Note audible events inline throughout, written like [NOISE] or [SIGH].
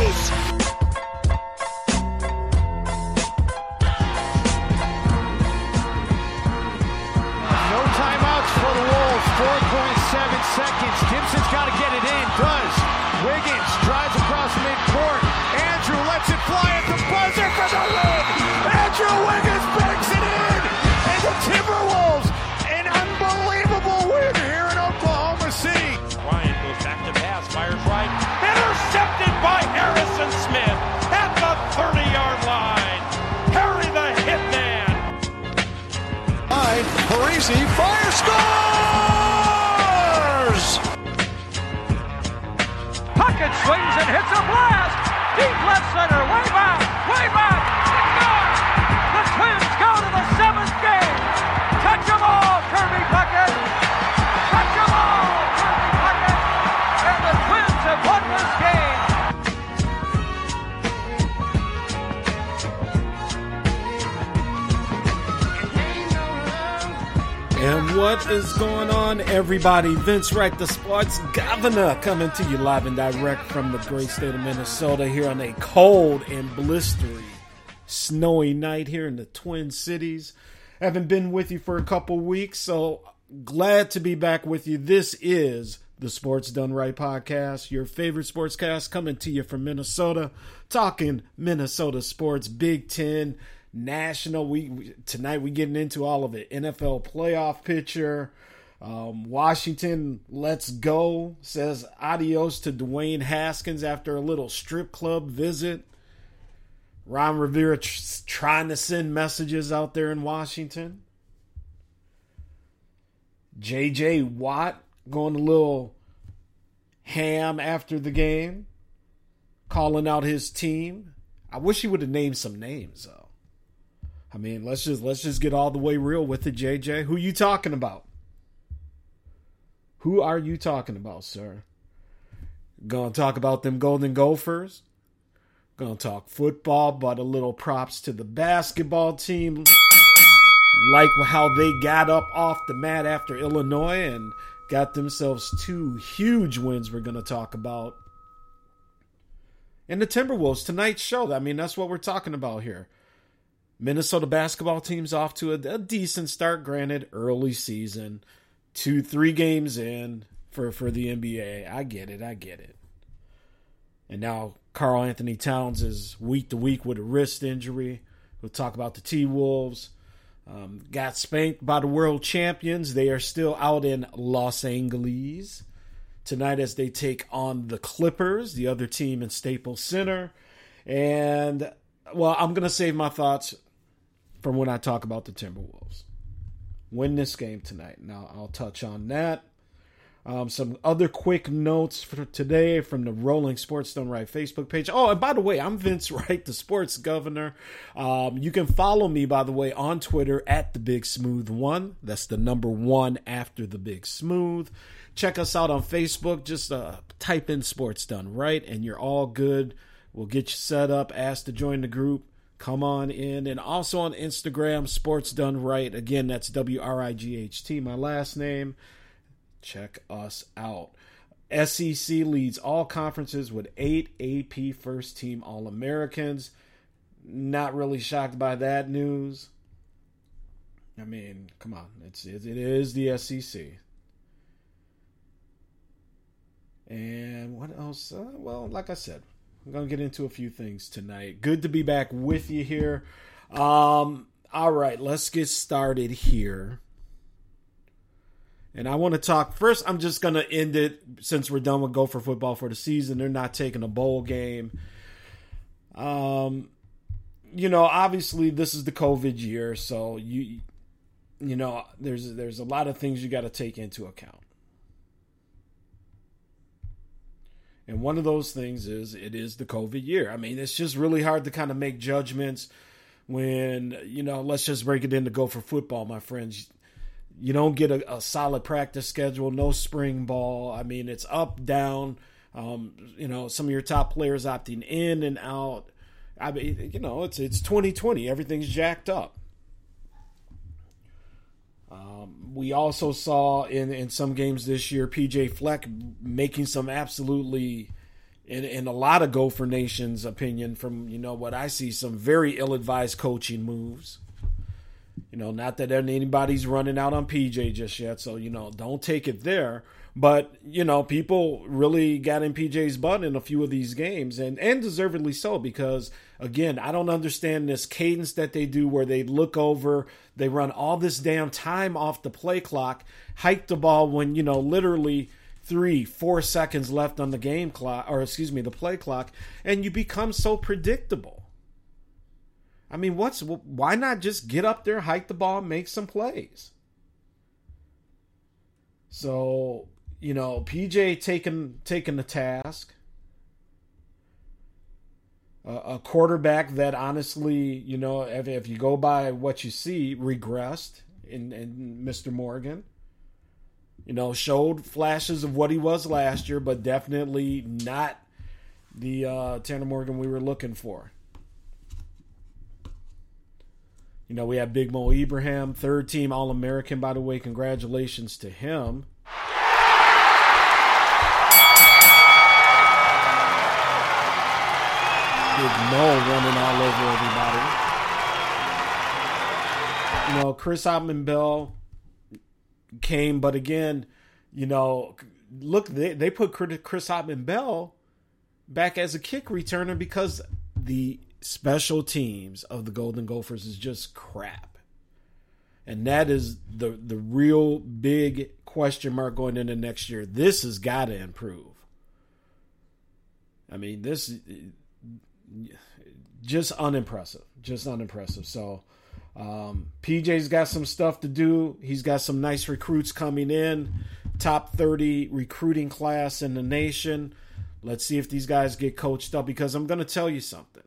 And! No timeouts for the Wolves. 4.7 seconds. Gibson's crazy. Fire! And what is going on, everybody? Vince Wright, the sports governor, coming to you live and direct from the great state of Minnesota here on a cold and blistery, snowy night here in the Twin Cities. Haven't been with you for a couple weeks, so glad to be back with you. This is the Sports Done Right podcast, your favorite sportscast coming to you from Minnesota, talking Minnesota sports, Big Ten, national. We, tonight we getting into all of it. NFL playoff picture. Um, Washington, let's go. Says adios to Dwayne Haskins after a little strip club visit. Ron Rivera tr- trying to send messages out there in Washington. JJ Watt going a little ham after the game, calling out his team. I wish he would have named some names though. I mean, let's just let's just get all the way real with it, JJ. Who you talking about? Who are you talking about, sir? Gonna talk about them Golden Gophers. Gonna talk football, but a little props to the basketball team. Like how they got up off the mat after Illinois and got themselves two huge wins we're gonna talk about. And the Timberwolves tonight's show. I mean, that's what we're talking about here. Minnesota basketball team's off to a, a, decent start, granted, early season. Two, three games in for, for the NBA. I get it. I get it. And now Carl Anthony Towns is week to week with a wrist injury. We'll talk about the T Wolves. Um, got spanked by the world champions. They are still out in Los Angeles tonight as they take on the Clippers, the other team in Staples Center. And, well, I'm going to save my thoughts from when I talk about the Timberwolves. Win this game tonight. Now I'll touch on that. Um, some other quick notes for today from the Rolling Sports Done Right Facebook page. Oh, and by the way, I'm Vince [LAUGHS] Wright, the sports governor. Um, you can follow me, by the way, on Twitter at the Big Smooth One. That's the number one after the Big Smooth. Check us out on Facebook. Just uh, type in Sports Done Right, and you're all good. We'll get you set up. Ask to join the group come on in. And also on instagram sports done right. Again that's w-r-i-g-h-t my last name. Check us out. Sec leads all conferences with eight ap first team all-americans. Not really shocked by that news. I mean come on. It's it, it is the sec and what else? Uh, well like i said I'm to get into a few things tonight. Good to be back with you here. Um, all right, let's get started here. And I want to talk first. I'm just to end it since we're done with Gopher football for the season. They're not taking a bowl game. Um, you know, obviously this is the COVID year, so you, you know, there's there's a lot of things you got to take into account. And one of those things is it is the COVID year. I mean, it's just really hard to kind of make judgments when, you know, let's just break it into Gopher football, my friends. You don't get a, a solid practice schedule, no spring ball. I mean, it's up, down. Um, you know, some of your top players opting in and out. I mean, you know, it's it's 2020. Everything's jacked up. Um, we also saw in in some games this year PJ Fleck making some absolutely in in a lot of Gopher Nation's opinion from you know what I see some very ill advised coaching moves. You know, not that anybody's running out on PJ just yet, so you know, don't take it there. But you know, people really got in PJ's butt in a few of these games, and and deservedly so because again, I don't understand this cadence that they do where they look over, they run all this damn time off the play clock, hike the ball when you know literally three, four seconds left on the game clock, or excuse me, the play clock, and you become so predictable. I mean, what's why not just get up there, hike the ball, make some plays? So you know, PJ taking taking the task. A quarterback that honestly, you know, if, if you go by what you see, regressed in, in Mr. Morgan. You know, showed flashes of what he was last year, but definitely not the uh, Tanner Morgan we were looking for. You know, we have Big Mo Ibrahim, third team All American, by the way. Congratulations to him. Big Mo running all over everybody. You know, Chris Autman-Bell came, but again, you know, look, they, they put Chris Autman-Bell back as a kick returner because the special teams of the Golden Gophers is just crap. And that is the the real big question mark going into next year. This has got to improve. I mean, this just unimpressive, just unimpressive. So um, PJ's got some stuff to do. He's got some nice recruits coming in, top thirty recruiting class in the nation. Let's see if these guys get coached up because I'm going to tell you something.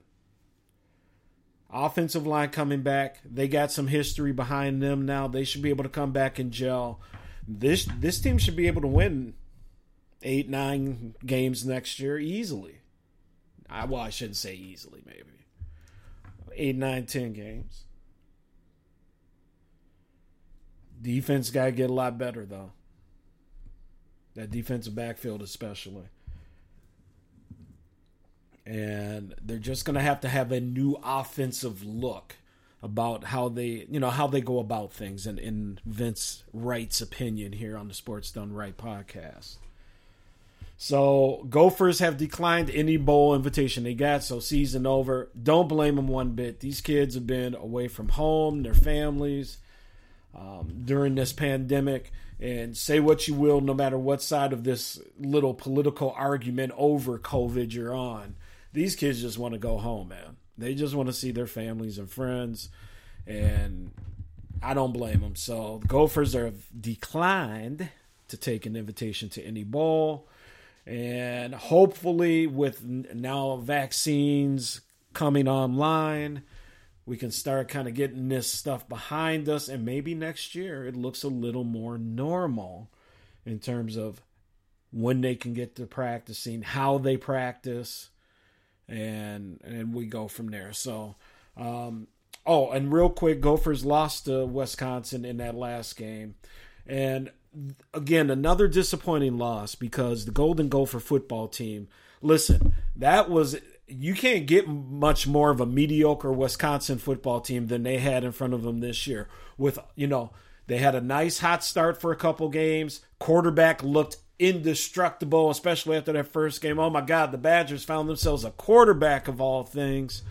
Offensive line coming back. They got some history behind them now. They should be able to come back and gel. This this team should be able to win eight, nine games next year easily. I, well, I shouldn't say easily, maybe. Eight, nine, ten games. Defense got to get a lot better, though. That defensive backfield, especially. And they're just going to have to have a new offensive look about how they, you know, how they go about things, and in Vince Wright's opinion here on the Sports Done Right podcast. So Gophers have declined any bowl invitation they got, so season over. Don't blame them one bit. These kids have been away from home, their families, um, during this pandemic. And say what you will, no matter what side of this little political argument over COVID you're on, these kids just want to go home, man. They just want to see their families and friends, and I don't blame them. So the Gophers have declined to take an invitation to any bowl. And hopefully, with now vaccines coming online, we can start kind of getting this stuff behind us. And maybe next year it looks a little more normal in terms of when they can get to practicing, how they practice, and and we go from there. So, um, oh, and real quick, Gophers lost to Wisconsin in that last game, and again, another disappointing loss because the Golden Gopher football team. Listen, that was you can't get much more of a mediocre Wisconsin football team than they had in front of them this year. With you know, they had a nice hot start for a couple games. Quarterback looked indestructible, especially after that first game. Oh my God, the Badgers found themselves a quarterback of all things,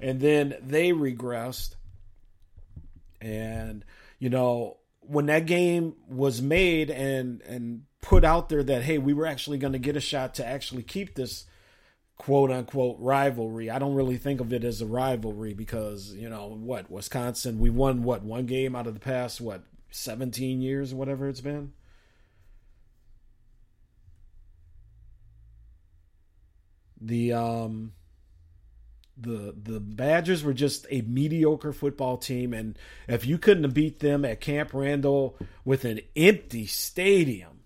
and then they regressed. And you know, when that game was made and and put out there that hey, we were actually going to get a shot to actually keep this quote unquote rivalry. I don't really think of it as a rivalry because, you know, what, Wisconsin, we won what, one game out of the past what, 17 years or whatever it's been. the um the the Badgers were just a mediocre football team, and if you couldn't beat them at Camp Randall with an empty stadium,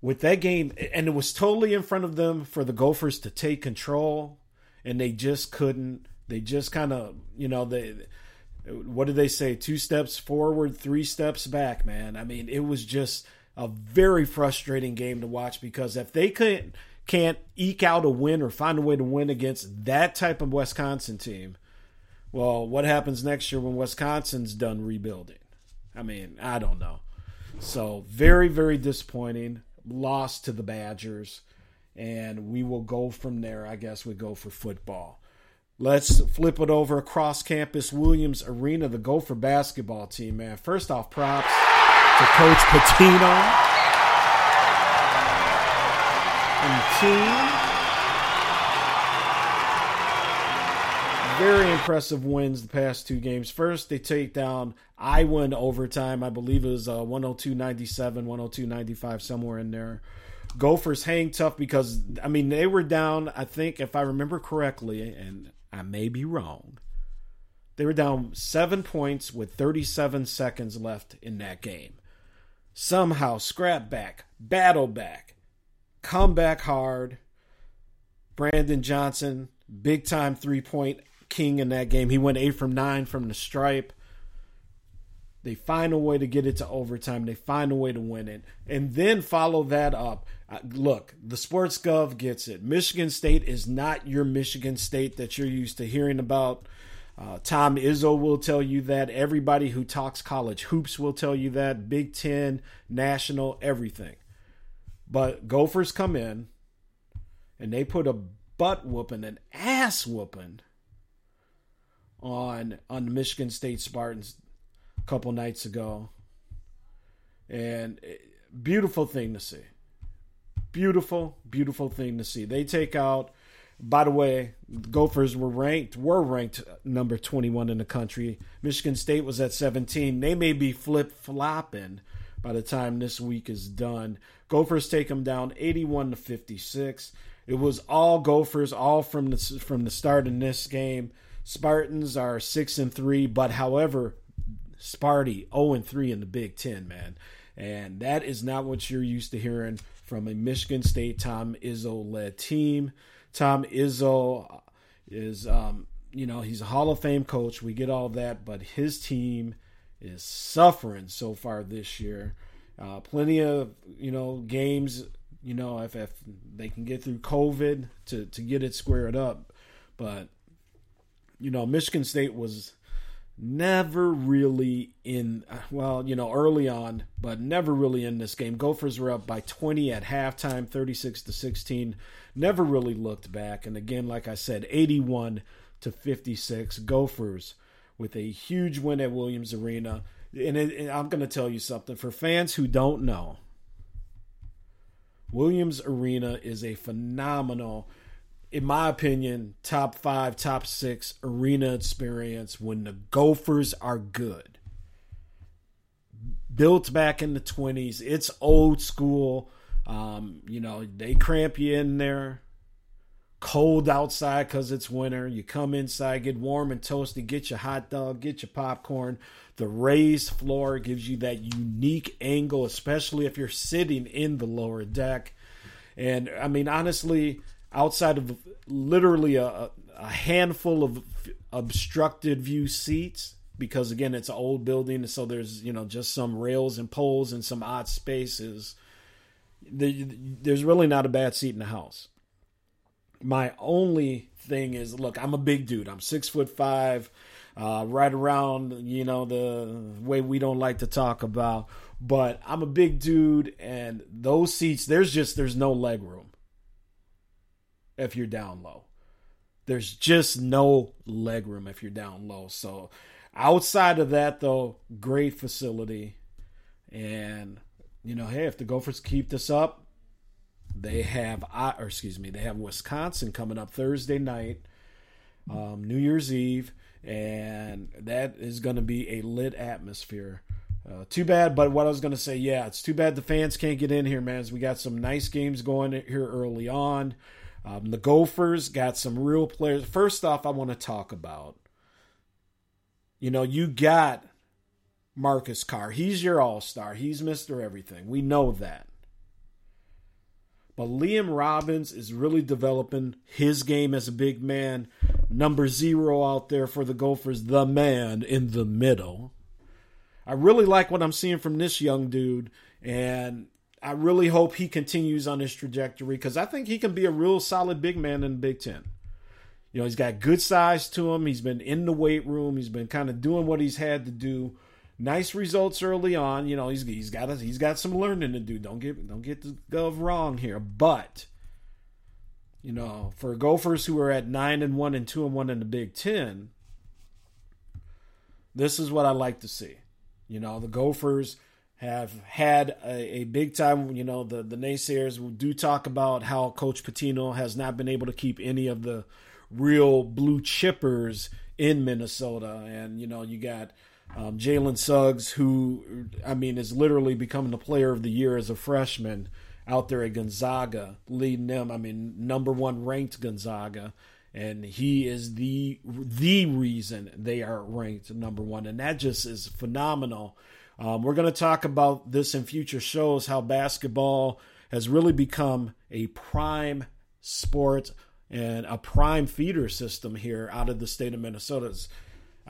with that game, and it was totally in front of them for the Gophers to take control, and they just couldn't. They just kind of, you know, they. What did they say? Two steps forward, three steps back, man. I mean, it was just a very frustrating game to watch because if they couldn't can't eke out a win or find a way to win against that type of Wisconsin team, well, what happens next year when Wisconsin's done rebuilding? I mean, I don't know. So, very, very disappointing. Loss to the Badgers. And we will go from there. I guess we go for football. Let's flip it over across campus Williams Arena, the Gopher basketball team, man. First off, props to Coach Pitino Very impressive wins the past two games. First, they take down Iowa in overtime. I believe it was uh, 102 97, 102 95, somewhere in there. Gophers hang tough because, I mean, they were down, I think, if I remember correctly, and I may be wrong, they were down seven points with 37 seconds left in that game. Somehow, scrap back, battle back, come back hard. Brandon Johnson, big time three point king in that game. He went eight from nine from the stripe. They find a way to get it to overtime. They find a way to win it. And then follow that up. Uh, look, the Sports Gov gets it. Michigan State is not your Michigan State that you're used to hearing about. Uh, Tom Izzo will tell you that. Everybody who talks college hoops will tell you that. Big Ten, national, everything. But Gophers come in and they put a butt whooping, an ass whooping on on the Michigan State Spartans a couple nights ago. And eh, beautiful thing to see. Beautiful, beautiful thing to see. They take out by the way, Gophers were ranked were ranked number 21 in the country. Michigan State was at 17. They may be flip flopping by the time this week is done. Gophers take them down 81 to 56. It was all Gophers, all from the from the start in this game. Spartans are six and three, but however, Sparty 0 and three in the Big Ten, man, and that is not what you're used to hearing from a Michigan State Tom Izzo led team. Tom Izzo is, um, you know, he's a Hall of Fame coach. We get all that, but his team is suffering so far this year. Uh, plenty of you know games. You know, if, if they can get through COVID to to get it squared up, but you know, Michigan State was never really in well you know early on but never really in this game. Gophers were up by 20 at halftime 36 to 16 never really looked back. And again like i said 81 to 56 gophers with a huge win at williams arena and, it, and i'm going to tell you something for fans who don't know williams arena is a phenomenal in my opinion, top five, top six arena experience when the Gophers are good. Built back in the 20s, it's old school. Um, you know, they cramp you in there. Cold outside because it's winter. You come inside, get warm and toasty, get your hot dog, get your popcorn. The raised floor gives you that unique angle, especially if you're sitting in the lower deck. And I mean, honestly, outside of literally a, a handful of obstructed view seats because again it's an old building so there's you know just some rails and poles and some odd spaces there's really not a bad seat in the house my only thing is look i'm a big dude i'm six foot five uh, right around you know the way we don't like to talk about but i'm a big dude and those seats there's just there's no leg room if you're down low. There's just no leg room if you're down low. So outside of that though, great facility. And you know, hey, if the Gophers keep this up, they have or excuse me, they have Wisconsin coming up Thursday night, um, New Year's Eve, and that is going to be a lit atmosphere. Uh, too bad, but what I was going to say, yeah, it's too bad the fans can't get in here, man. We got some nice games going here early on. Um, the Gophers got some real players. First off, I want to talk about, you know, you got Marcus Carr. He's your all star. He's Mr. Everything. We know that. But Liam Robbins is really developing his game as a big man. Number zero out there for the Gophers, the man in the middle. I really like what I'm seeing from this young dude, and I really hope he continues on his trajectory because I think he can be a real solid big man in the Big Ten. You know, he's got good size to him. He's been in the weight room. He's been kind of doing what he's had to do. Nice results early on. You know, he's he's got a, he's got some learning to do. Don't get don't get the gov wrong here, but you know, for Gophers who are at nine and one and two and one in the Big Ten, this is what I like to see. You know, the Gophers have had a, a, big time. You know, the the naysayers do talk about how Coach Pitino has not been able to keep any of the real blue chippers in Minnesota, and you know, you got um, Jalen Suggs, who I mean is literally becoming the player of the year as a freshman out there at Gonzaga, leading them. I mean, number one ranked Gonzaga, and he is the the reason they are ranked number one, and that just is phenomenal. Um, we're going to talk about this in future shows. How basketball has really become a prime sport and a prime feeder system here out of the state of Minnesota.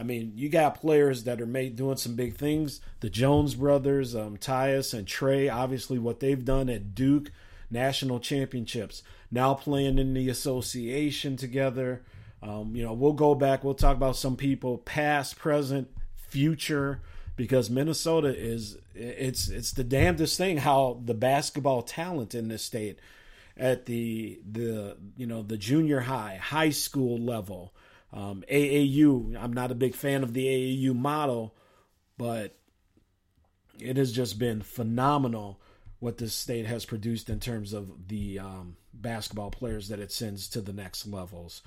I mean, you got players that are made doing some big things. The Jones brothers, um, Tyus and Trey, obviously what they've done at Duke, national championships. Now playing in the association together. Um, you know, we'll go back. We'll talk about some people, past, present, future, because Minnesota is it's it's the damnedest thing how the basketball talent in this state at the the you know the junior high, high school level um, AAU, I'm not a big fan of the AAU model, but it has just been phenomenal what this state has produced in terms of the um, basketball players that it sends to the next levels.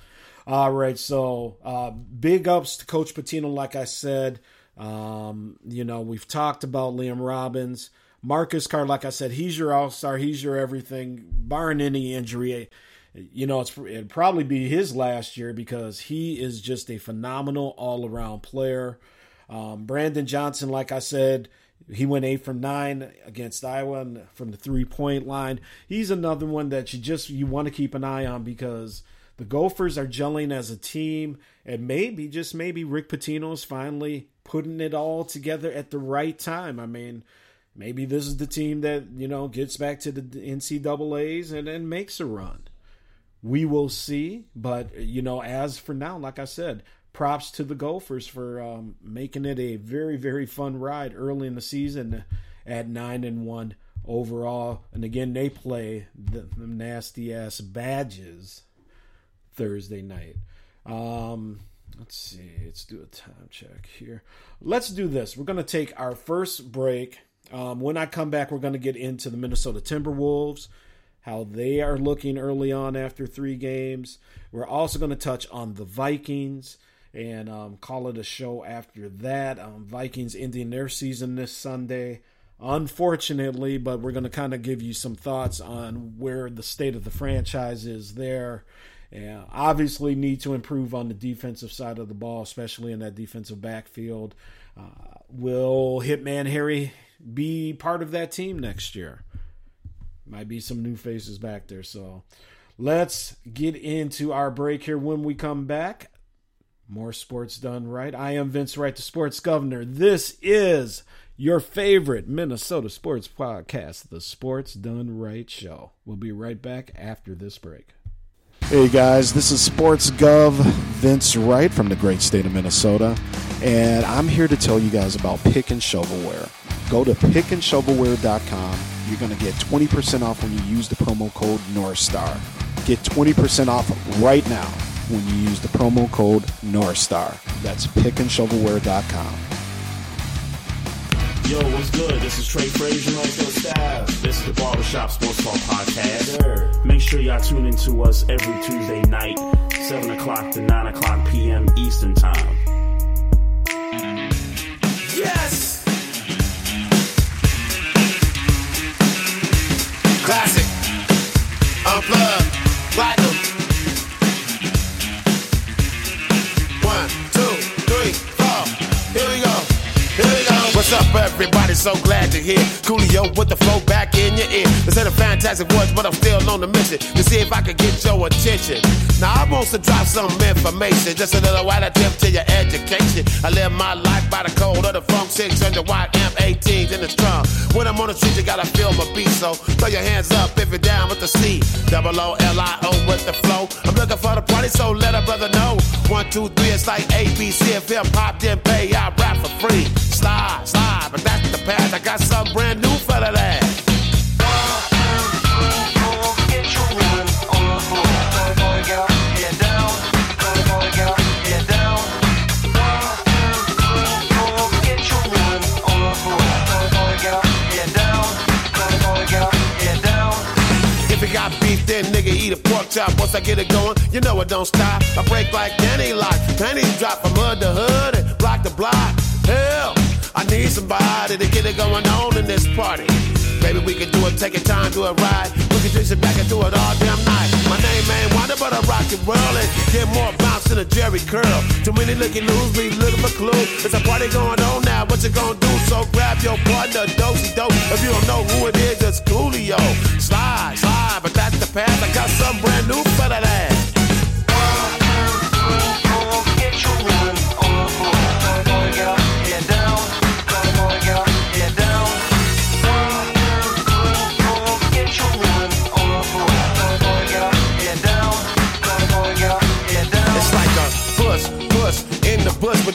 All right, so uh, big ups to Coach Pitino, like I said. Um, you know, we've talked about Liam Robbins. Marcus Carr, like I said, he's your all star, he's your everything, barring any injury you know, it's it'd probably be his last year because he is just a phenomenal all around player. Um, Brandon Johnson, like I said, he went eight from nine against Iowa from the three point line. He's another one that you just you want to keep an eye on because the Gophers are gelling as a team, and maybe just maybe Rick Pitino is finally putting it all together at the right time. I mean, maybe this is the team that you know gets back to the NCAA's and, and makes a run we will see. But you know, as for now, like I said, props to the Gophers for um, making it a very very fun ride early in the season at nine and one overall. And again, they play the, the nasty ass Badgers Thursday night. Um, let's see. Let's do a time check here. Let's do this. We're to take our first break. Um, when I come back, we're going to get into the Minnesota Timberwolves how they are looking early on after three games. We're also going to touch on the Vikings and um, call it a show after that. Um, Vikings ending their season this Sunday, unfortunately, but we're going to kind of give you some thoughts on where the state of the franchise is there. And obviously, need to improve on the defensive side of the ball, especially in that defensive backfield. Uh, will Hitman Harry be part of that team next year? Might be some new faces back there. So let's get into our break here when we come back. More sports done right. I am Vince Wright, the sports governor. This is your favorite Minnesota sports podcast, the Sports Done Right Show. We'll be right back after this break. Hey guys, this is Sports Gov Vince Wright from the great state of Minnesota, and I'm here to tell you guys about Pick and Shovelware. Go to pickandshovelware.com you're going to get 20% off when you use the promo code Northstar. Get 20% off right now when you use the promo code Northstar. That's pickandshovelware.com. Yo, what's good? This is Trey Frazier. Nice to staff. This is the Barbershop Sports Talk Podcast. Make sure y'all tune into us every Tuesday night, 7 o'clock to 9 o'clock p.m. Eastern Time. Yes! Up, everybody? So glad to hear. Coolio with the flow back in your ear. This ain't a fantastic voice, but I'm still on the mission to see if I can get your attention. Now I want to drop some information, just a little additive to your education. I live my life by the code of the funk 600 watt amp 18s in the drum. When I'm on the street, you gotta feel my beat, so throw your hands up if you're down with the C. Double O L I O with the flow. I'm looking for the party, so let a brother know. One, two, three, it's like ABC. If hip hop didn't pay, I rap for free. Slide, slide, but that's the path. I got some brand new for got beef, then nigga eat a pork chop. Once I get it going, you know it don't stop. I break like Danny Lock. Panties drop from hood to hood and block to block. Need somebody to get it going on in this party. Maybe we can do it, take it time, do it right. We can drink it back and do it all damn night. My name ain't Wonder, but I rock and roll and get more bounce than a Jerry curl. Too many looking loose, be looking for clue. It's a party going on now, what you gonna do? So grab your partner, dosey dope. If you don't know who it is, it's Coolio. Slide, slide, but that's the path. I got something brand new for that ass.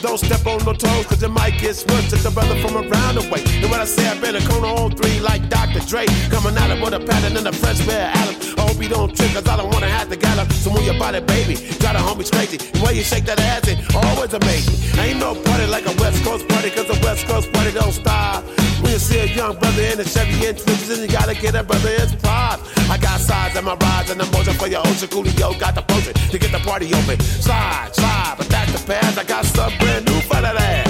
Don't step on no toes, cause it might get smushed. Took the brother from around the way. And when I say, I better cone on three like Dr. Dre. Coming out of with a pattern and a fresh pair of. I hope you don't trip, cause I don't wanna have to gallop. So move your body, baby. Got a homie crazy. The way you shake that ass, it always amazing. Ain't no party like a West Coast party, cause a West Coast party don't stop. When you see a young brother in a Chevy and twitches, and you gotta get a brother his pride. I got sides and my rides and the motion for your ocean coolio. Got the potion to get the party open. Slide, slide, but that's the path. I got something brand new for that ass.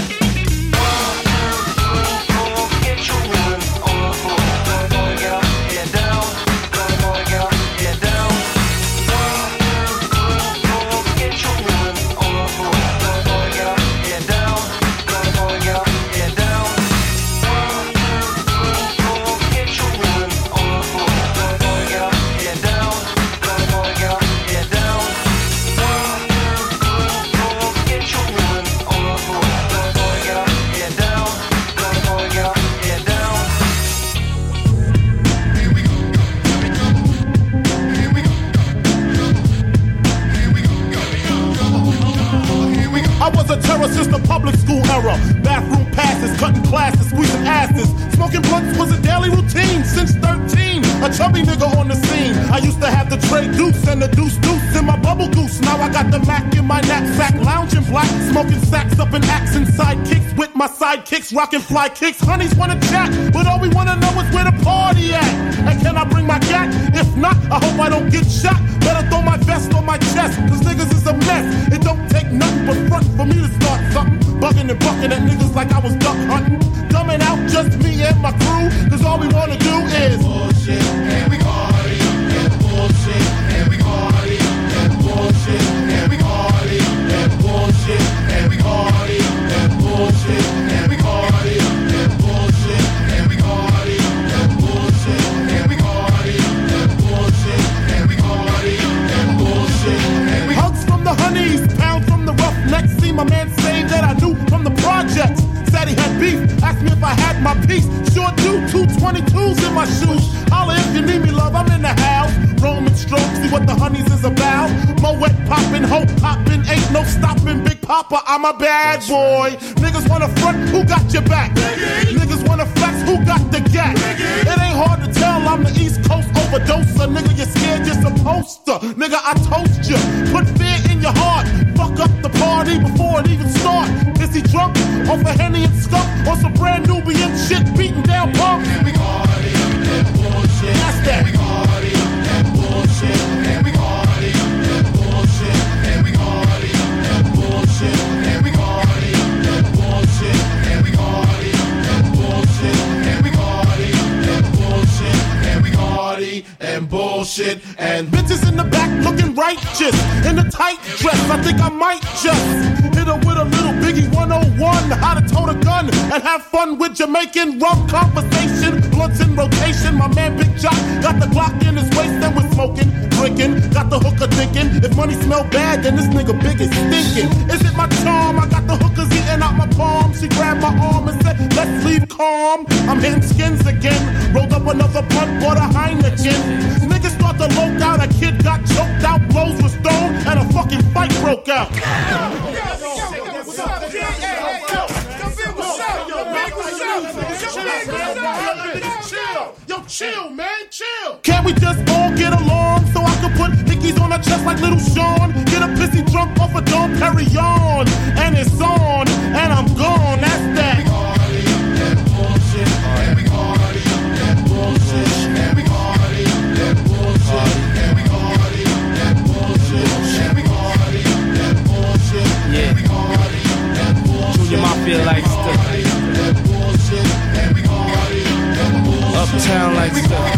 Sidekicks, with my sidekicks, rockin' fly kicks. Honeys wanna chat, but all we wanna know is where the party at. And can I bring my gat? If not, I hope I don't get shot. Better throw my vest on my chest, cause niggas is a mess. It don't take nothing but front for me to start something. Bugging and bucking at niggas like I was duck hunting. Dumbing out just me and my crew, cause all we wanna do is bullshit. And we party, and bullshit. And we party, and bullshit. And we party, and bullshit. And we party, and bullshit. my man say that I knew from the projects. Said he had beef, asked me if I had my piece. Sure do, two 22s in my shoes. Holla if you need me, love, I'm in the house. Roman stroke, see what the honeys is about. Moet poppin', hope poppin', ain't no stopping. Big Papa, I'm a bad boy. Niggas wanna front, who got your back? Niggas wanna flex, who got the gap? It ain't hard to tell, I'm the East Coast overdoser. Nigga, you're scared, you're supposed to. Nigga, I toast you. Put fear in your heart party before it even start. Is he drunk off a Henny and skunk or some brand Nubian shit beating down punk? And we party up that bullshit. That's that. And we party up that bullshit. And we party up that bullshit. And we party that bullshit. And we party that bullshit. And we party that bullshit. And we party that bullshit. And we party and bullshit. And bitches in the back looking righteous in a tight dress. I think I might just hit her with a little Biggie 101. How to tote a gun and have fun with Jamaican rum conversation. Blunts in rotation. My man Big Jock got the Glock in his waist and we're smoking, drinking. Got the hooker thinking. If money smell bad, then this nigga big is stinking. Is it my charm? I got the hookers eating out my palm. She grabbed my arm and said, Let's leave calm. I'm hitting skins again. Rolled up another blunt, bought a Heineken. Niggas start to loke out. A kid got choked out, blows stoned, and a fucking fight broke out. Yo, chill, man, chill. Can't we just all get along so I can put hickeys on her chest like little Sean? Get a pissy drunk off a Dom Perignon, and it's on, and I'm gone. That's that. Mafia like stuff. Uptown like stuff.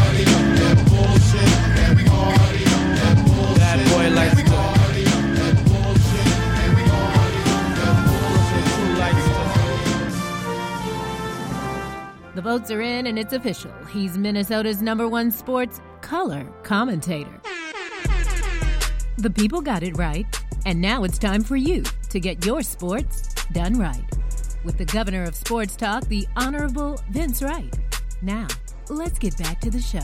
The votes are in and it's official. He's Minnesota's number one sports color commentator. The people got it right, and now it's time for you to get your sports done right. With the governor of sports talk, the Honorable Vince Wright. Now, let's get back to the show.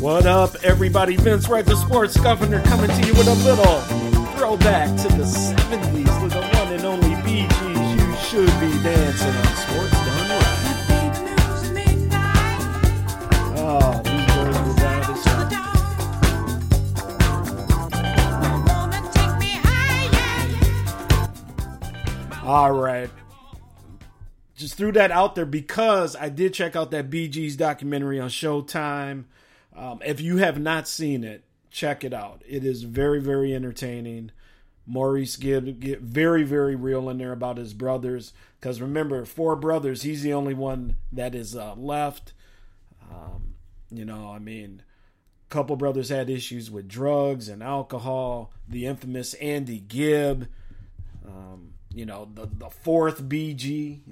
What up, everybody? Vince Wright, the sports governor, coming to you with a little throwback to the 70s with the one and only Gees. You should be dancing on Sports All right. Just threw that out there because I did check out that Bee Gees documentary on Showtime. Um, if you have not seen it, check it out. It is very, very entertaining. Maurice Gibb get very, very real in there about his brothers. Because remember, four brothers, he's the only one that is uh, left. Um, you know, I mean, a couple brothers had issues with drugs and alcohol. The infamous Andy Gibb. Um, you know, the, the fourth Bee Gee.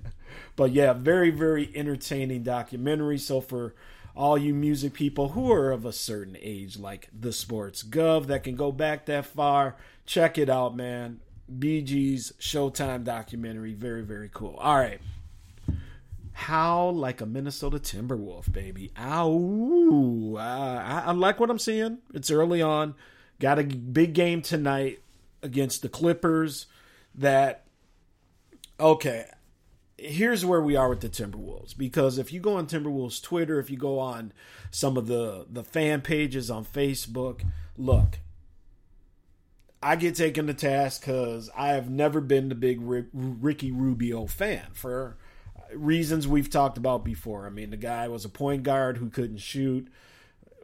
[LAUGHS] but yeah, very, very entertaining documentary. So for all you music people who are of a certain age, like the Sports Gov, that can go back that far, check it out, man. Bee Gees Showtime documentary. Very, very cool. All right. How like a Minnesota Timberwolf, baby. Ow. I, I like what I'm seeing. It's early on. Got a big game tonight against the Clippers that okay here's where we are with the timberwolves. Because if you go on timberwolves twitter if you go on some of the the fan pages on facebook look i get taken to task because i have never been the big ricky rubio fan for reasons we've talked about before. I mean the guy was a point guard who couldn't shoot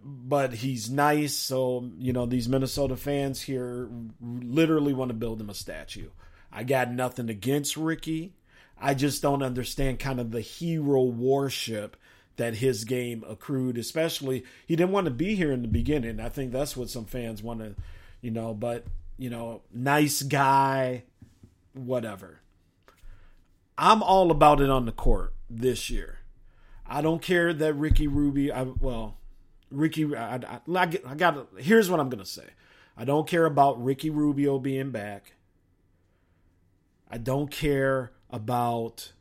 but he's nice. So you know these minnesota fans here literally want to build him a statue I got nothing against Ricky. I just don't understand kind of the hero worship that his game accrued, especially he didn't want to be here in the beginning. I think that's what some fans want to, you know, but, you know, nice guy, whatever. I'm all about it on the court this year. I don't care that Ricky Ruby, I, well, Ricky, I, I, I got, here's what I'm going to say. I don't care about Ricky Rubio being back. I don't care about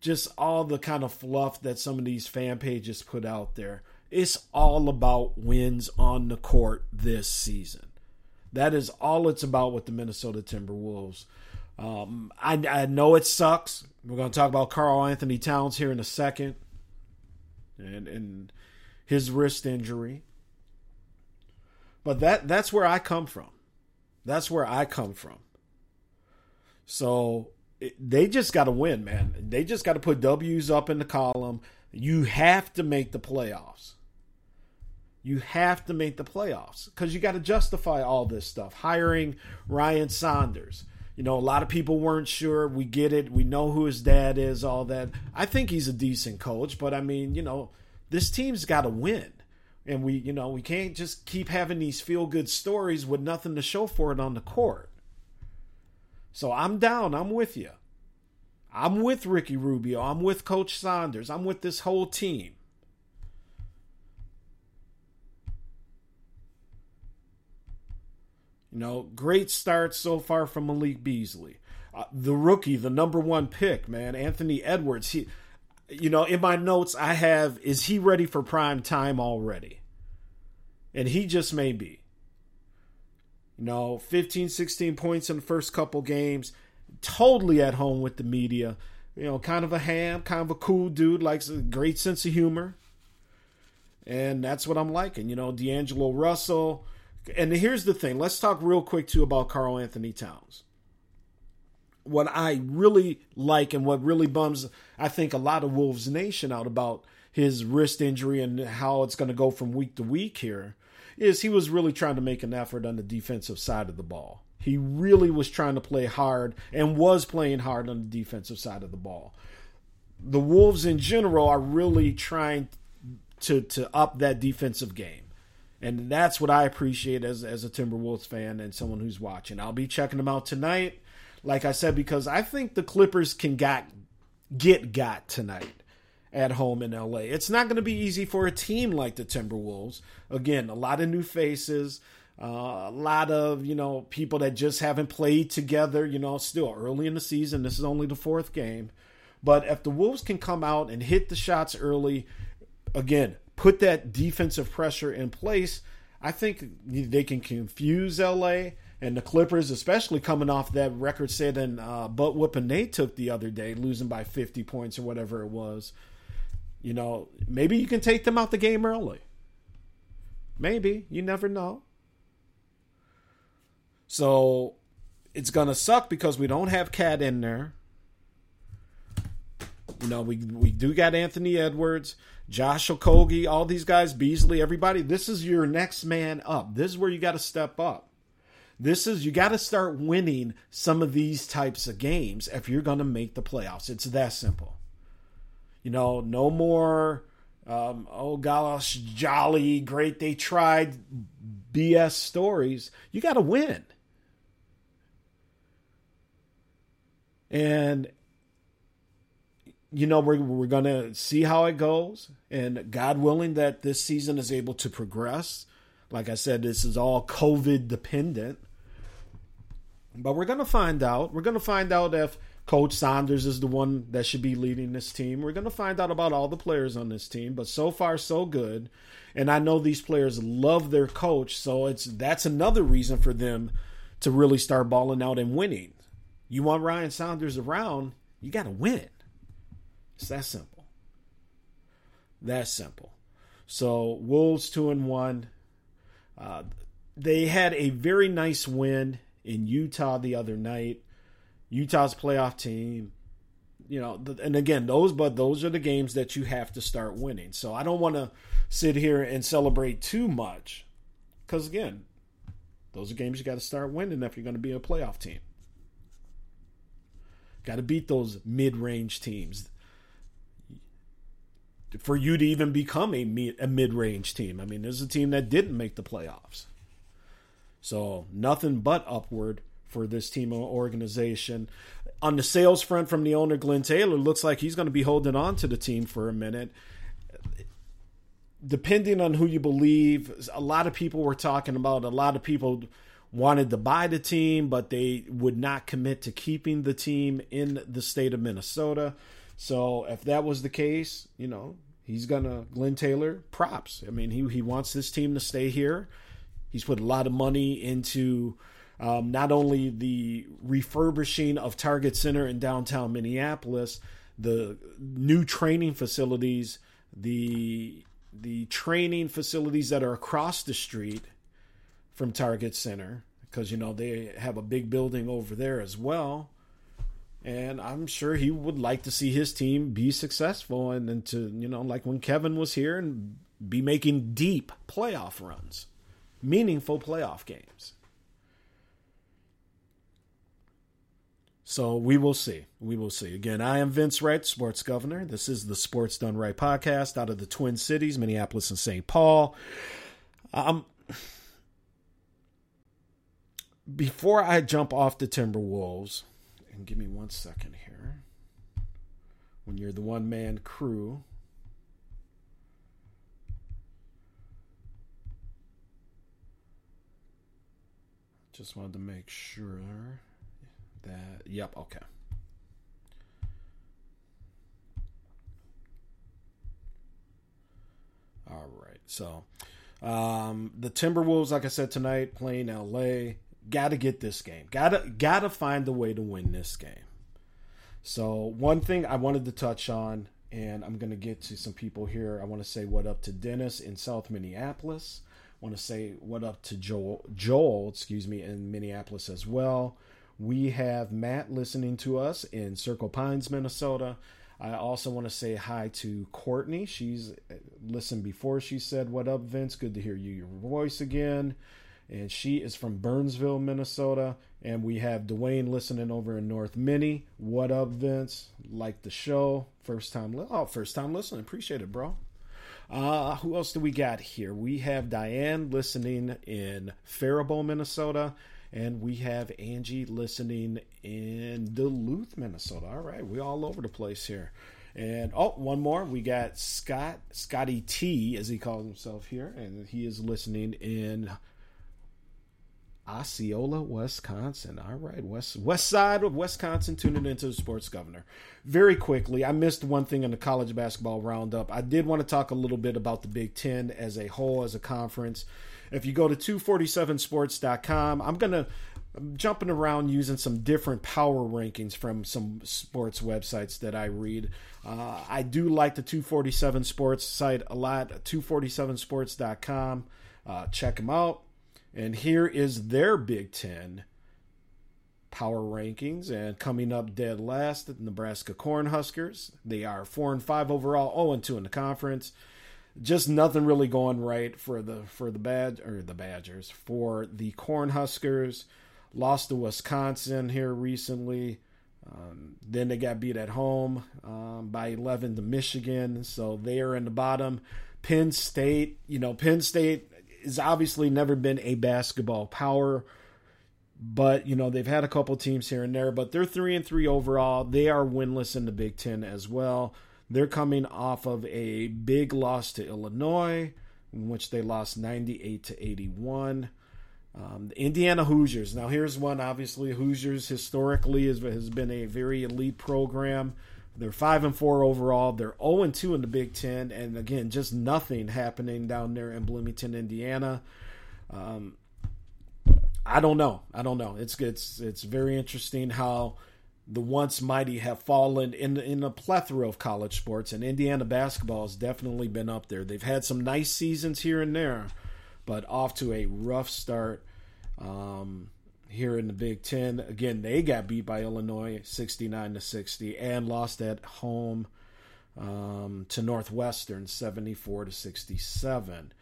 just all the kind of fluff that some of these fan pages put out there. It's all about wins on the court this season. That is all it's about with the Minnesota Timberwolves. Um, I, I know it sucks. We're going to talk about Carl Anthony Towns here in a second and, and his wrist injury. But that that's where I come from. That's where I come from. So they just got to win, man. They just got to put W's up in the column. You have to make the playoffs. You have to make the playoffs because you got to justify all this stuff. Hiring Ryan Saunders. You know, a lot of people weren't sure. We get it. We know who his dad is, all that. I think he's a decent coach, but I mean, you know, this team's got to win. And we, you know, we can't just keep having these feel good stories with nothing to show for it on the court. So I'm down. I'm with you. I'm with Ricky Rubio. I'm with Coach Saunders. I'm with this whole team. You know, great start so far from Malik Beasley. Uh, the rookie, the number one pick, man, Anthony Edwards. He, you know, in my notes I have, is he ready for prime time already? And he just may be. You know, 15, 16 points in the first couple games, totally at home with the media. You know, kind of a ham, kind of a cool dude, likes a great sense of humor. And that's what I'm liking. You know, D'Angelo Russell. And here's the thing let's talk real quick, too, about Karl-Anthony Towns what I really like and what really bums I think a lot of Wolves Nation out about his wrist injury and how it's going to go from week to week here is he was really trying to make an effort on the defensive side of the ball. He really was trying to play hard and was playing hard on the defensive side of the ball. The Wolves in general are really trying to to up that defensive game. And that's what I appreciate as as a Timberwolves fan and someone who's watching. I'll be checking them out tonight like I said, because I think the Clippers can got get got tonight at home in LA. It's not going to be easy for a team like the Timberwolves. Again, a lot of new faces, uh, a lot of you know people that just haven't played together. You know, still early in the season. This is only the fourth game, but if the Wolves can come out and hit the shots early, again, put that defensive pressure in place. I think they can confuse LA and the Clippers, especially coming off that record setting uh, butt whooping they took the other day, losing by 50 points or whatever it was. You know, maybe you can take them out the game early. Maybe. You never know. So it's going to suck because we don't have KAT in there. You know, we we do got Anthony Edwards, Josh Okogie, all these guys, Beasley, everybody. This is your next man up. This is where you got to step up. This is you got to start winning some of these types of games if you're going to make the playoffs. It's that simple. You know, no more um, oh gosh, jolly, great they tried BS stories. You got to win. And you know we're we're going to see how it goes and God willing that this season is able to progress like I said, this is all COVID dependent. But we're going to find out. We're going to find out if Coach Saunders is the one that should be leading this team. We're going to find out about all the players on this team, but so far so good. And I know these players love their coach, so it's that's another reason for them to really start balling out and winning. You want Ryan Saunders around, you got to win. It's that simple. That simple. So Wolves two and one. Uh, they had a very nice win in Utah the other night. Utah's playoff team, you know, and again, those but those are the games that you have to start winning. So I don't want to sit here and celebrate too much because again, those are games you got to start winning if you're going to be a playoff team. Got to beat those mid-range teams for you to even become a, a mid-range team. I mean, there's a team that didn't make the playoffs. So nothing but upward for this team organization. On the sales front from the owner, Glen Taylor, looks like he's going to be holding on to the team for a minute. Depending on who you believe, a lot of people were talking about, a lot of people wanted to buy the team, but they would not commit to keeping the team in the state of Minnesota. So if that was the case, you know, he's gonna Glen Taylor props. I mean, he he wants this team to stay here. He's put a lot of money into um, not only the refurbishing of Target Center in downtown Minneapolis, the new training facilities, the the training facilities that are across the street from Target Center, because you know they have a big building over there as well and I'm sure he would like to see his team be successful and, and to you know like when Kevin was here and be making deep playoff runs, meaningful playoff games. So we will see. We will see. Again, I am Vince Wright, sports governor. This is the Sports Done Right podcast out of the Twin Cities, Minneapolis and St. Paul. Um, before I jump off the Timberwolves, and give me one second here. When you're the one man crew, just wanted to make sure that, yep, okay. All right, so um, the Timberwolves, like I said tonight, playing LA got to get this game. Got to got to find the way to win this game. So one thing I wanted to touch on, and I'm going to get to some people here. I want to say what up to Dennis in South Minneapolis. I want to say what up to Joel, Joel, excuse me, in Minneapolis as well. We have Matt listening to us in Circle Pines, Minnesota. I also want to say hi to Courtney. She's uh, listened before. She said, "What up, Vince? Good to hear you, your voice again." and she is from Burnsville, Minnesota. And we have Dwayne listening over in North Minnie. What up, Vince? Like the show? First time, li- oh, first time listening. Appreciate it, bro. Uh, who else do we got here? We have Diane listening in Faribault, Minnesota, and we have Angie listening in Duluth, Minnesota. All right, we all over the place here. And oh, one more. We got Scott, Scotty T, as he calls himself here, and he is listening in Osceola, Wisconsin. All right, west west side of Wisconsin, tuning into the Sports Governor. Very quickly, I missed one thing in the college basketball roundup. I did want to talk a little bit about the Big Ten as a whole, as a conference. If you go to 247sports.com, I'm gonna I'm jumping around using some different power rankings from some sports websites that I read. Uh, I do like the 247 Sports site a lot. 247sports.com. Uh, check them out and here is their Big Ten power rankings. And coming up dead last, the Nebraska Cornhuskers. They are four and five overall, 0 and two in the conference. Just nothing really going right for the for the bad or the Badgers for the Cornhuskers. Lost to Wisconsin here recently. Um, then they got beat at home um, by 11 to Michigan, so they are in the bottom. Penn State, you know, Penn State has obviously never been a basketball power, but you know they've had a couple teams here and there. But they're three and three overall. They are winless in the Big Ten as well. They're coming off of a big loss to Illinois, in which they lost 98 to 81. Um, the Indiana Hoosiers. Now, here's one. Obviously, Hoosiers historically has, has been a very elite program. They're five and four overall. They're zero and two in the Big Ten, and again, just nothing happening down there in Bloomington, Indiana. Um, I don't know. I don't know. It's it's it's very interesting how the once mighty have fallen in in a plethora of college sports, and Indiana basketball has definitely been up there. They've had some nice seasons here and there, but off to a rough start. Um, here in the Big Ten. Again, they got beat by Illinois 69 to 60 and lost at home um, to Northwestern 74 to 67.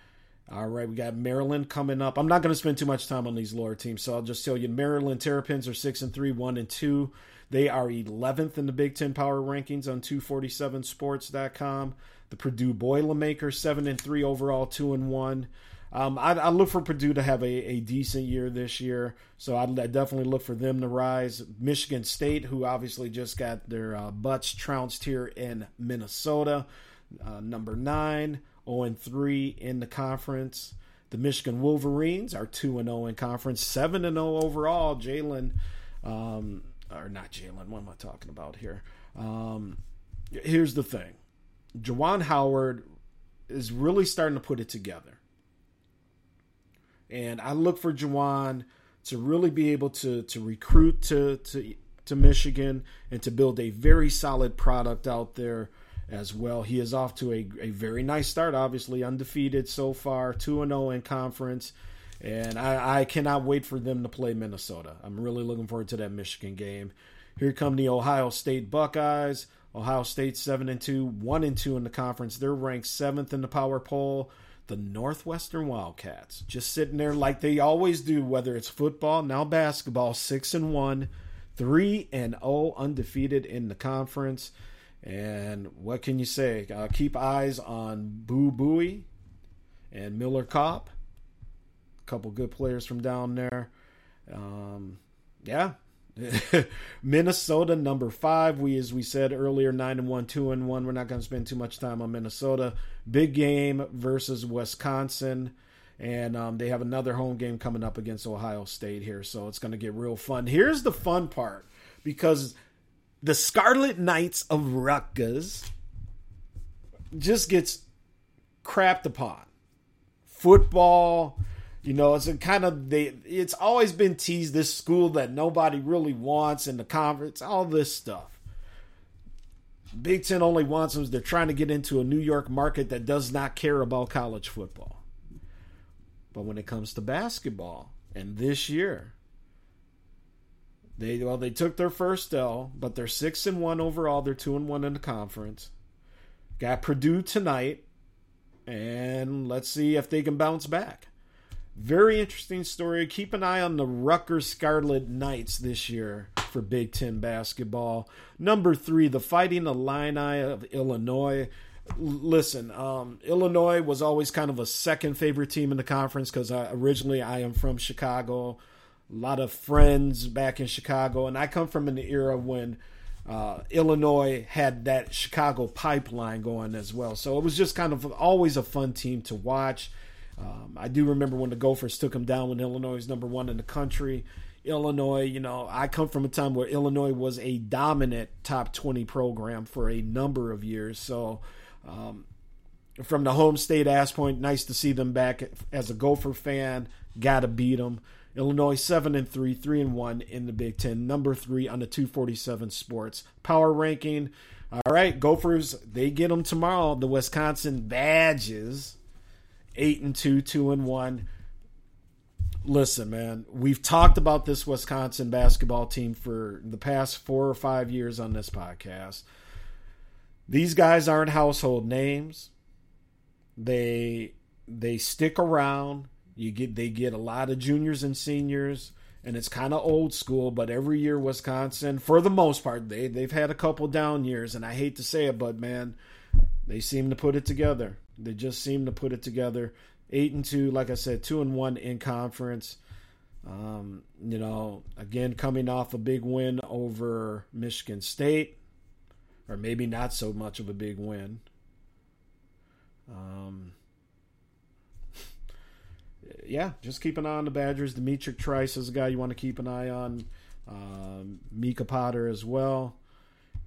All right, we got Maryland coming up. I'm not going to spend too much time on these lower teams, so I'll just tell you Maryland Terrapins are 6 and 3, 1 and 2. They are 11th in the Big Ten power rankings on 247sports.com. The Purdue Boilermakers 7 and 3 overall, 2 and 1. Um, I, I, look for Purdue to have a, a decent year this year, so I, definitely look for them to rise. Michigan State, who obviously just got their uh, butts trounced here in Minnesota, uh, number nine, 0 and 3 in the conference. The Michigan Wolverines are 2 and 0 in conference, 7 and 0 overall. Jalen, um, or not Jalen, what am I talking about here? Um, here's the thing Juwan Howard is really starting to put it together. And I look for Juwan to really be able to to recruit to to to Michigan and to build a very solid product out there as well. He is off to a, a very nice start, obviously undefeated so far, 2 and 0 in conference. And I, I cannot wait for them to play Minnesota. I'm really looking forward to that Michigan game. Here come the Ohio State Buckeyes. Ohio State 7 and 2, 1 and 2 in the conference. They're ranked 7th in the power poll the Northwestern Wildcats, just sitting there like they always do, whether it's football, now basketball, six and one, 3 and 0 undefeated in the conference. And what can you say? Uh, keep eyes on Boo Buie and Miller Kopp. Couple good players from down there. Um, yeah. [LAUGHS] Minnesota number five. We as we said earlier, nine and one, two and one. We're not going to spend too much time on Minnesota. Big game versus Wisconsin, and um, they have another home game coming up against Ohio State here, so it's going to get real fun. Here's the fun part because the Scarlet Knights of Rutgers just gets crapped upon. Football, you know, it's a kind of they. It's always been teased this school that nobody really wants in the conference. All this stuff. Big Ten only wants them. They're trying to get into a New York market that does not care about college football. But when it comes to basketball, and this year, they well they took their first L, but they're six and one overall. They're two and one in the conference. Got Purdue tonight, and let's see if they can bounce back. Very interesting story. Keep an eye on the Rutgers Scarlet Knights this year for Big Ten basketball. Number three, the Fighting Illini of Illinois. Listen, um, Illinois was always kind of a second favorite team in the conference because originally I am from Chicago. A lot of friends back in Chicago, and I come from an era when uh, Illinois had that Chicago pipeline going as well. So it was just kind of always a fun team to watch. Um, I do remember when the Gophers took them down when Illinois was number one in the country. Illinois, you know, I come from a time where Illinois was a dominant top 20 program for a number of years. So, um, from the home state ass point, nice to see them back as a Gopher fan. Got to beat them. Illinois seven and three, three and one in the Big Ten, number three on the 247 Sports power ranking. All right, Gophers, they get them tomorrow. The Wisconsin Badgers eight and two, two and one. Listen, man, we've talked about this Wisconsin basketball team for the past four or five years on this podcast. These guys aren't household names. They they stick around. You get they get a lot of juniors and seniors, and it's kind of old school. But every year, Wisconsin, for the most part, they they've had a couple down years, and I hate to say it, but man, they seem to put it together. They just seem to put it together. Eight and two, like I said, two and one in conference. Um, you know, again, coming off a big win over Michigan State, or maybe not so much of a big win. Um, [LAUGHS] yeah, just keep an eye on the Badgers. D'Mitrik Trice is a guy you want to keep an eye on. Um, Micah Potter as well.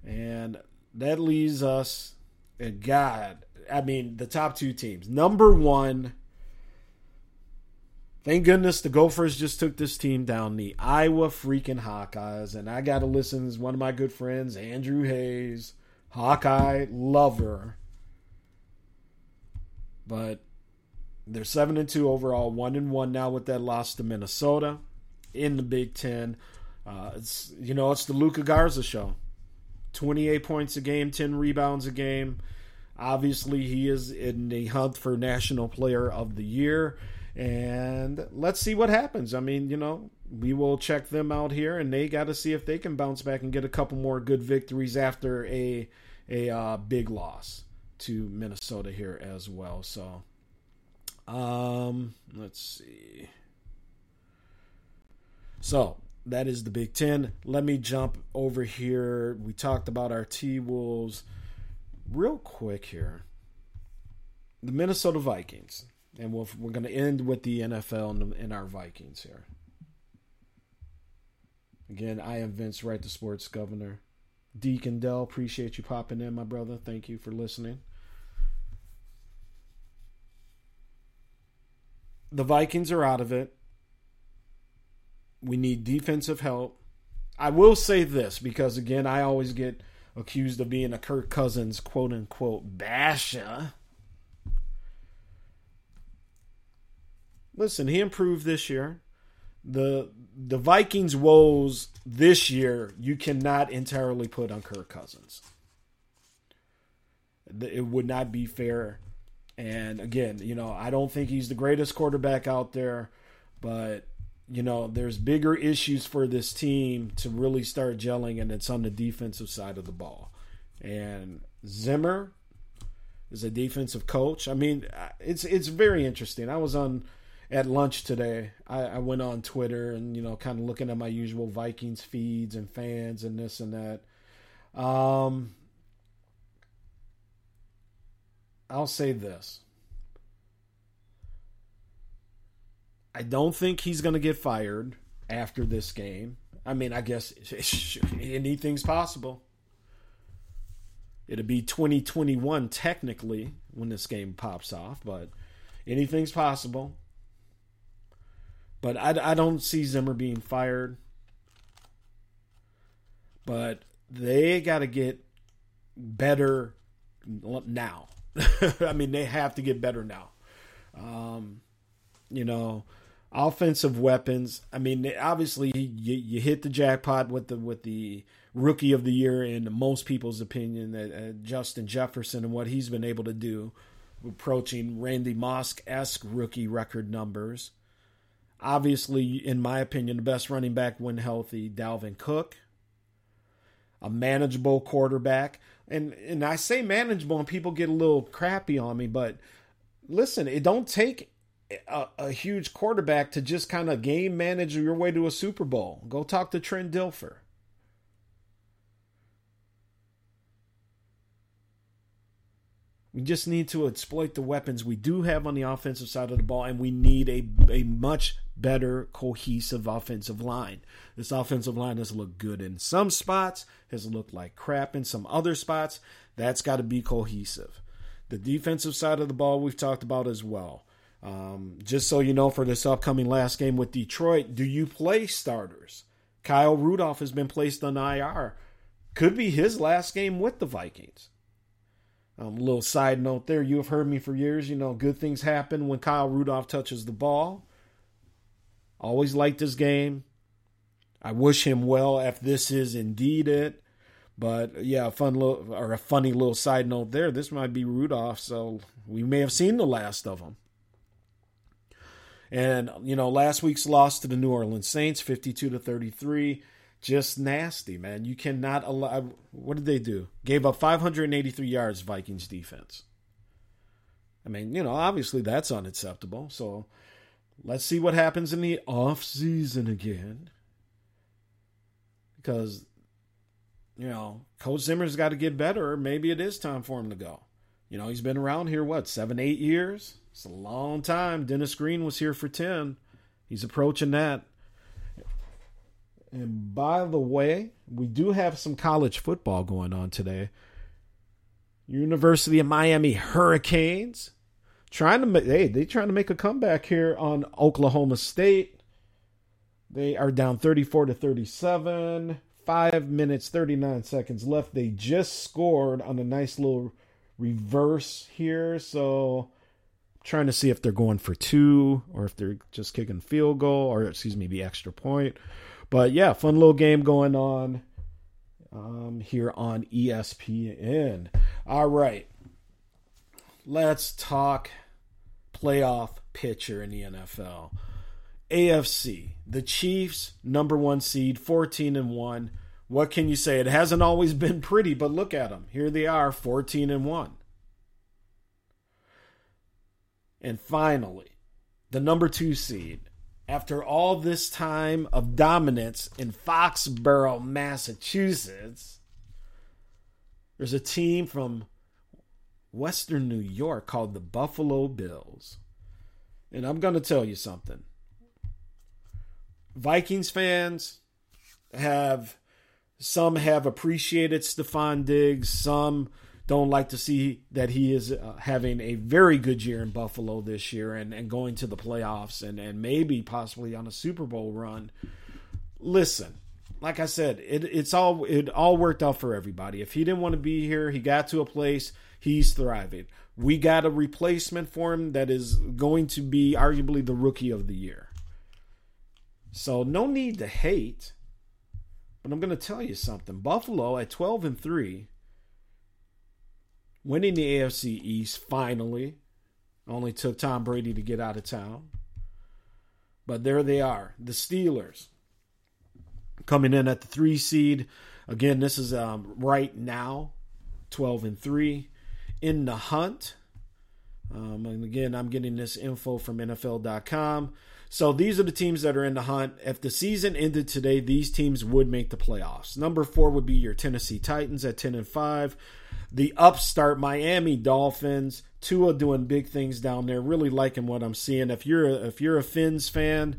And that leaves us, and God, I mean, the top two teams. Number one, thank goodness the Gophers just took this team down, the Iowa freaking Hawkeyes. And I got to listen to one of my good friends, Andrew Hayes, Hawkeye lover. But they're 7 and 2 overall, 1 and 1 now with that loss to Minnesota in the Big Ten. Uh, it's you know it's the Luka Garza show. 28 points a game, 10 rebounds a game. Obviously, he is in the hunt for National Player of the Year. And let's see what happens. I mean, you know, we will check them out here, and they got to see if they can bounce back and get a couple more good victories after a a uh, big loss to Minnesota here as well. So, um, let's see. So that is the Big Ten. Let me jump over here. We talked about our T Wolves real quick here. The Minnesota Vikings, and we we are going to end with the NFL and, our Vikings here. Again, I am Vince Wright, the sports governor. Deacon Dell, appreciate you popping in, my brother. Thank you for listening. The Vikings are out of it. We need defensive help. I will say this because, again, I always get accused of being a Kirk Cousins quote unquote basher. Listen, he improved this year. The the Vikings woes this year you cannot entirely put on Kirk Cousins. It would not be fair. And again, you know, I don't think he's the greatest quarterback out there, but you know, there's bigger issues for this team to really start gelling, and it's on the defensive side of the ball. And Zimmer is a defensive coach. I mean, it's it's very interesting. I was on at lunch today. I, I went on Twitter and you know, kind of looking at my usual Vikings feeds and fans and this and that. Um, I'll say this. I don't think he's going to get fired after this game. I mean, I guess [LAUGHS] anything's possible. It'll be 2021 technically when this game pops off, but anything's possible. But I, I don't see Zimmer being fired. But they got to get better now. [LAUGHS] I mean, they have to get better now. Um, you know, offensive weapons. I mean, obviously you, you hit the jackpot with the with the rookie of the year in most people's opinion, uh, Justin Jefferson and what he's been able to do, approaching Randy Moss esque rookie record numbers. Obviously, in my opinion, the best running back when healthy, Dalvin Cook. A manageable quarterback. And and I say manageable and people get a little crappy on me, but listen, it don't take a, a huge quarterback to just kind of game manage your way to a Super Bowl. Go talk to Trent Dilfer. We just need to exploit the weapons we do have on the offensive side of the ball, and we need a, a much better cohesive offensive line. This offensive line has looked good in some spots, has looked like crap in some other spots. That's got to be cohesive. The defensive side of the ball we've talked about as well. Um, just so you know, for this upcoming last game with Detroit, do you play starters? Kyle Rudolph has been placed on IR. Could be his last game with the Vikings. Um, little side note there. You have heard me for years. You know, good things happen when Kyle Rudolph touches the ball. Always liked his game. I wish him well if this is indeed it. But yeah, a fun little or a funny little side note there. This might be Rudolph, so we may have seen the last of him. And you know, last week's loss to the New Orleans Saints, fifty-two to thirty-three just nasty, man. You cannot allow. What did they do? Gave up 583 yards, Vikings defense. I mean, you know, obviously that's unacceptable. So let's see what happens in the off season again. Because, you know, Coach Zimmer's got to get better. Maybe it is time for him to go. You know, he's been around here, what, seven, eight years? It's a long time. Dennis Green was here for 10. He's approaching that. And by the way, we do have some college football going on today. University of Miami Hurricanes trying to make hey, they trying to make a comeback here on Oklahoma State. They are down 34 to 37. 5 minutes 39 seconds left. They just scored on a nice little reverse here, so trying to see if they're going for two or if they're just kicking field goal or excuse me, extra point. But yeah, fun little game going on um, here on ESPN. All right, let's talk playoff pitcher in the NFL. AFC, the Chiefs, number one seed, 14 and 1. What can you say? It hasn't always been pretty, but look at them. Here they are, 14 and 1. And finally, the number two seed, after all this time of dominance in Foxborough, Massachusetts, there's a team from Western New York called the Buffalo Bills. And I'm going to tell you something. Vikings fans have some have appreciated Stefon Diggs, some don't like to see that he is uh, having a very good year in Buffalo this year and, and going to the playoffs and, and maybe possibly on a Super Bowl run. Listen, like I said, it, it's all it all worked out for everybody. If he didn't want to be here, he got to a place he's thriving. We got a replacement for him that is going to be arguably the rookie of the year. So no need to hate. But I'm going to tell you something. Buffalo at 12 and 3 winning the AFC East finally. Only took Tom Brady to get out of town. But there they are, the Steelers coming in at the three seed. Again, this is um, right now, twelve and three, in the hunt. Um, and again, I'm getting this info from NFL.com. So these are the teams that are in the hunt. If the season ended today, these teams would make the playoffs. Number four would be your Tennessee Titans at 10 and 5. The upstart Miami Dolphins. Tua doing big things down there. Really liking what I'm seeing. If you're a, if you're a Fins fan,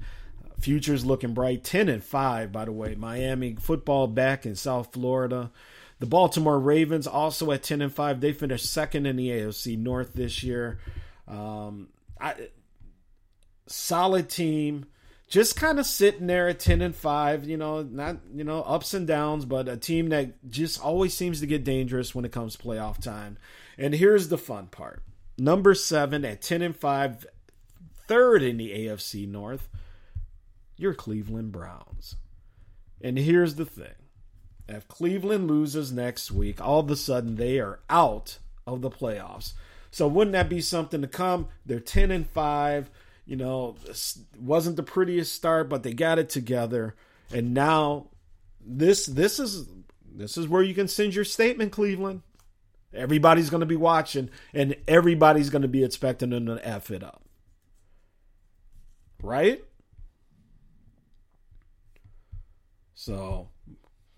future's looking bright. 10 and 5, by the way. Miami football back in South Florida. The Baltimore Ravens also at 10 and 5. They finished second in the AFC North this year. Um, I, solid team. Just kind of sitting there at 10 and 5, you know, not, you know, ups and downs, but a team that just always seems to get dangerous when it comes to playoff time. And here's the fun part. Number 7 at 10 and 5, third in the AFC North, your Cleveland Browns. And here's the thing. If Cleveland loses next week, all of a sudden they are out of the playoffs. So wouldn't that be something to come? They're 10 and 5 you know, wasn't the prettiest start, but they got it together. And now this this is this is where you can send your statement, Cleveland. Everybody's going to be watching, and everybody's going to be expecting them to f it up, right? So,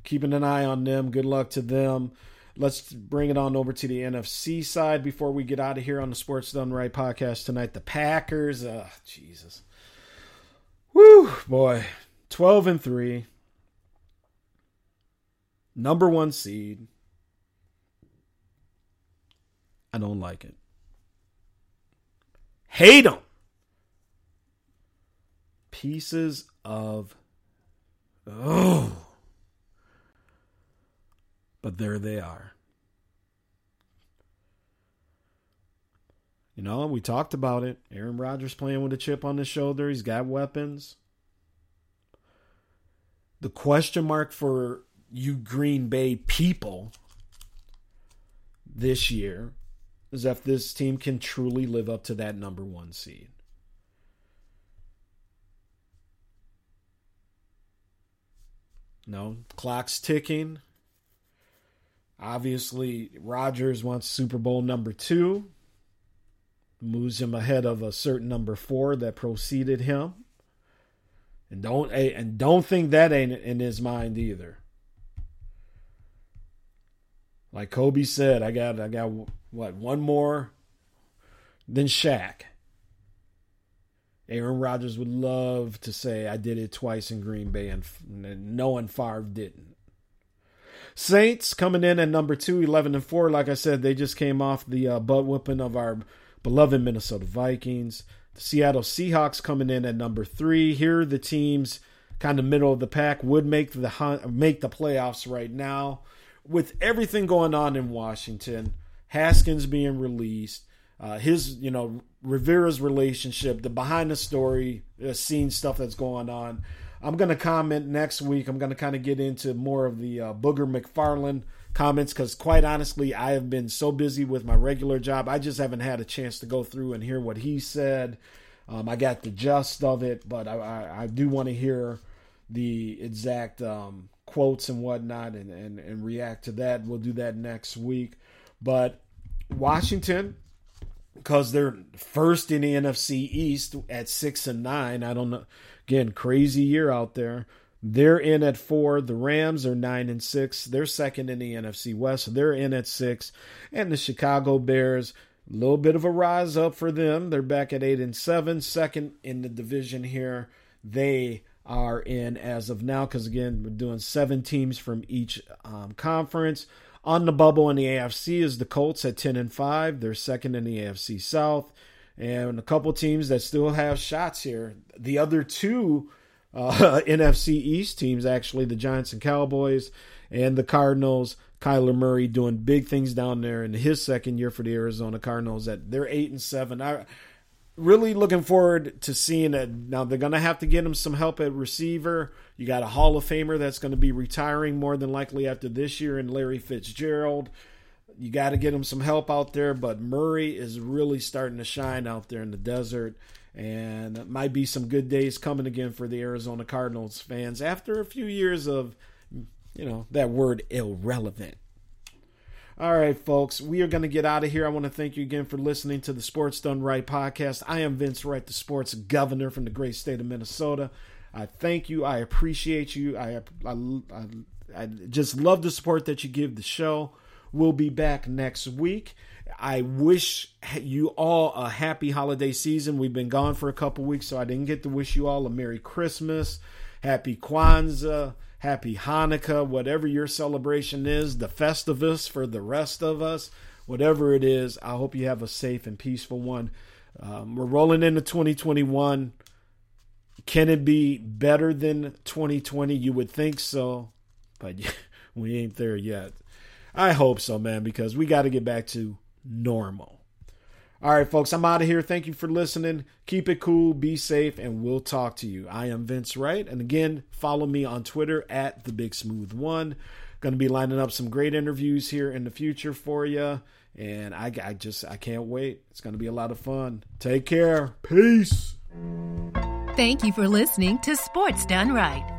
keeping an eye on them. Good luck to them. Let's bring it on over to the NFC side before we get out of here on the Sports Done Right podcast tonight. The Packers, uh, Jesus, whoo, boy, twelve and three, number one seed. I don't like it. Hate them. Pieces of oh but there they are. You know, we talked about it. Aaron Rodgers playing with a chip on his shoulder. He's got weapons. The question mark for you Green Bay people this year is if this team can truly live up to that number one seed. No, clock's ticking. Obviously, Rodgers wants Super Bowl number two, moves him ahead of a certain number four that preceded him. And don't eh, and don't think that ain't in his mind either. Like Kobe said, I got I got what one more than Shaq. Aaron Rodgers would love to say I did it twice in Green Bay, and, no one Favre didn't. Saints coming in at number two, 11 and 4. Like I said, they just came off the uh, butt whipping of our beloved Minnesota Vikings. The Seattle Seahawks coming in at number three. Here are the teams kind of middle of the pack would make the make the playoffs right now. With everything going on in Washington, Haskins being released, uh, his you know Rivera's relationship, the behind the story, uh, scene stuff that's going on. I'm going to comment next week. I'm going to kind of get into more of the uh, Booger McFarland comments because, quite honestly, I have been so busy with my regular job. I just haven't had a chance to go through and hear what he said. Um, I got the gist of it, but I, I, I do want to hear the exact um, quotes and whatnot and, and, and react to that. We'll do that next week. But Washington, because they're first in the NFC East at six and nine. I don't know. Again, crazy year out there. They're in at four. The Rams are nine and six. They're second in the NFC West. They're in at six. And the Chicago Bears, a little bit of a rise up for them. They're back at eight and seven, second in the division here. They are in as of now because again we're doing seven teams from each um, conference. On the bubble in the AFC is the Colts at ten and five. They're second in the AFC South and a couple teams that still have shots here. The other two uh, [LAUGHS] NFC East teams, actually, the Giants and Cowboys, and the Cardinals. Kyler Murray doing big things down there in his second year for the Arizona Cardinals. That they're eight and seven. I really looking forward to seeing it. Now they're going to have to get him some help at receiver. You got a Hall of Famer that's going to be retiring more than likely after this year, and Larry Fitzgerald you got to get him some help out there. But Murray is really starting to shine out there in the desert. And might be some good days coming again for the Arizona Cardinals fans after a few years of, you know, that word irrelevant. All right, folks, we are going to get out of here. I want to thank you again for listening to the Sports Done Right podcast. I am Vince Wright, the sports governor from the great state of Minnesota. I thank you. I appreciate you. I, I, I, I just love the support that you give the show. We'll be back next week. I wish you all a happy holiday season. We've been gone for a couple weeks, so I didn't get to wish you all a Merry Christmas, Happy Kwanzaa happy Hanukkah, whatever your celebration is, the Festivus for the rest of us, whatever it is. I hope you have a safe and peaceful one. Um, we're rolling into 2021. Can it be better than 2020? You would think so, but [LAUGHS] we ain't there yet. I hope so, man, because we got to get back to normal. All right, folks, I'm out of here. Thank you for listening. Keep it cool, be safe, and we'll talk to you. I am Vince Wright. And again, follow me on Twitter at the Big Smooth One. Going to be lining up some great interviews here in the future for you. And I, I just, I can't wait. It's going to be a lot of fun. Take care. Peace. Thank you for listening to Sports Done Right